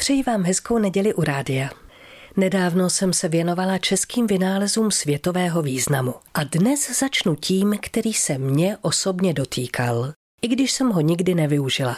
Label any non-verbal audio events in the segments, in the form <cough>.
Přeji vám hezkou neděli u rádia. Nedávno jsem se věnovala českým vynálezům světového významu a dnes začnu tím, který se mě osobně dotýkal, i když jsem ho nikdy nevyužila.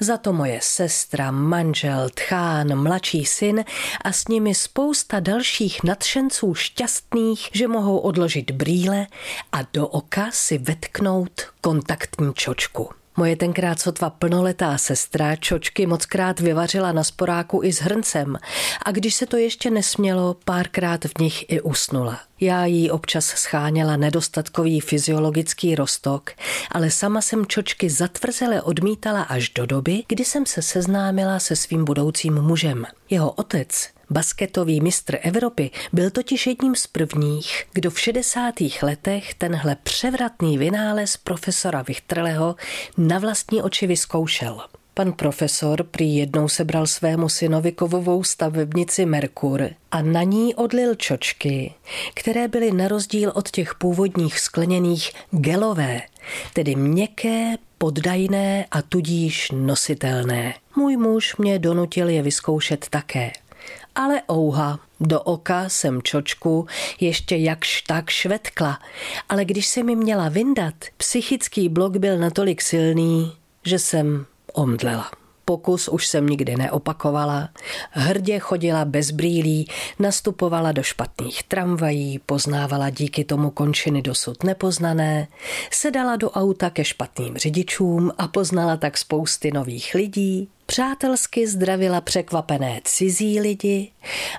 Za to moje sestra, manžel, tchán, mladší syn a s nimi spousta dalších nadšenců šťastných, že mohou odložit brýle a do oka si vetknout kontaktní čočku. Moje tenkrát sotva plnoletá sestra čočky mockrát vyvařila na sporáku i s hrncem a když se to ještě nesmělo, párkrát v nich i usnula. Já jí občas scháněla nedostatkový fyziologický rostok, ale sama jsem čočky zatvrzele odmítala až do doby, kdy jsem se seznámila se svým budoucím mužem. Jeho otec Basketový mistr Evropy byl totiž jedním z prvních, kdo v 60. letech tenhle převratný vynález profesora Vichtrleho na vlastní oči vyzkoušel. Pan profesor prý jednou sebral svému synovi kovovou stavebnici Merkur a na ní odlil čočky, které byly na rozdíl od těch původních skleněných gelové, tedy měkké, poddajné a tudíž nositelné. Můj muž mě donutil je vyzkoušet také ale ouha, do oka jsem čočku ještě jakž tak švetkla, ale když se mi měla vyndat, psychický blok byl natolik silný, že jsem omdlela. Pokus už jsem nikdy neopakovala. Hrdě chodila bez brýlí, nastupovala do špatných tramvají, poznávala díky tomu končiny dosud nepoznané, sedala do auta ke špatným řidičům a poznala tak spousty nových lidí, Přátelsky zdravila překvapené cizí lidi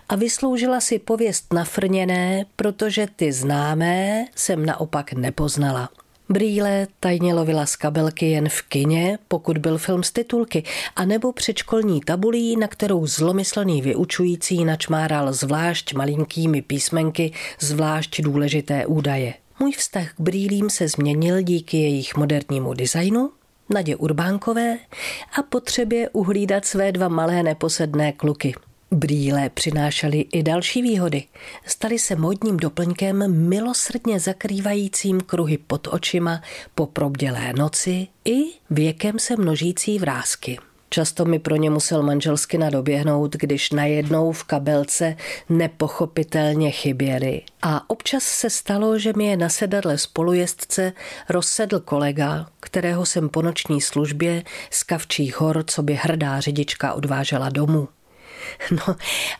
a vysloužila si pověst nafrněné, protože ty známé jsem naopak nepoznala. Brýle tajně lovila z kabelky jen v kině, pokud byl film z titulky, anebo předškolní tabulí, na kterou zlomyslný vyučující načmáral zvlášť malinkými písmenky zvlášť důležité údaje. Můj vztah k brýlím se změnil díky jejich modernímu designu, Nadě Urbánkové a potřebě uhlídat své dva malé neposedné kluky. Brýle přinášely i další výhody. Staly se modním doplňkem milosrdně zakrývajícím kruhy pod očima po probdělé noci i věkem se množící vrázky. Často mi pro ně musel manželsky nadoběhnout, když najednou v kabelce nepochopitelně chyběly. A občas se stalo, že mi je na sedadle spolujezdce rozsedl kolega, kterého jsem po noční službě z Kavčích hor, co by hrdá řidička odvážela domů. <laughs> No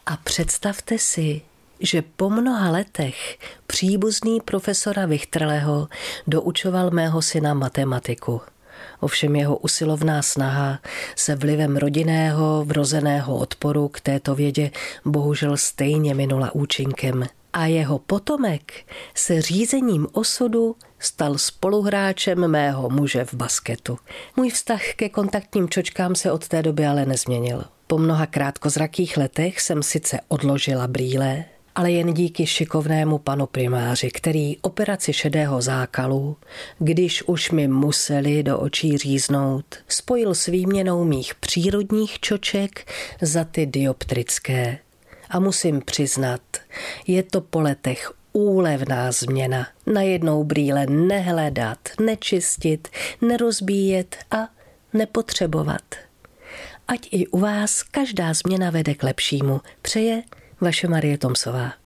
a představte si, že po mnoha letech příbuzný profesora Vichtrleho doučoval mého syna matematiku – Ovšem jeho usilovná snaha se vlivem rodinného vrozeného odporu k této vědě bohužel stejně minula účinkem. A jeho potomek se řízením osudu stal spoluhráčem mého muže v basketu. Můj vztah ke kontaktním čočkám se od té doby ale nezměnil. Po mnoha krátkozrakých letech jsem sice odložila brýle, ale jen díky šikovnému panu primáři, který operaci šedého zákalu, když už mi museli do očí říznout, spojil s výměnou mých přírodních čoček za ty dioptrické. A musím přiznat, je to po letech úlevná změna. Najednou brýle nehledat, nečistit, nerozbíjet a nepotřebovat. Ať i u vás každá změna vede k lepšímu, přeje vaše Marie Tomsová.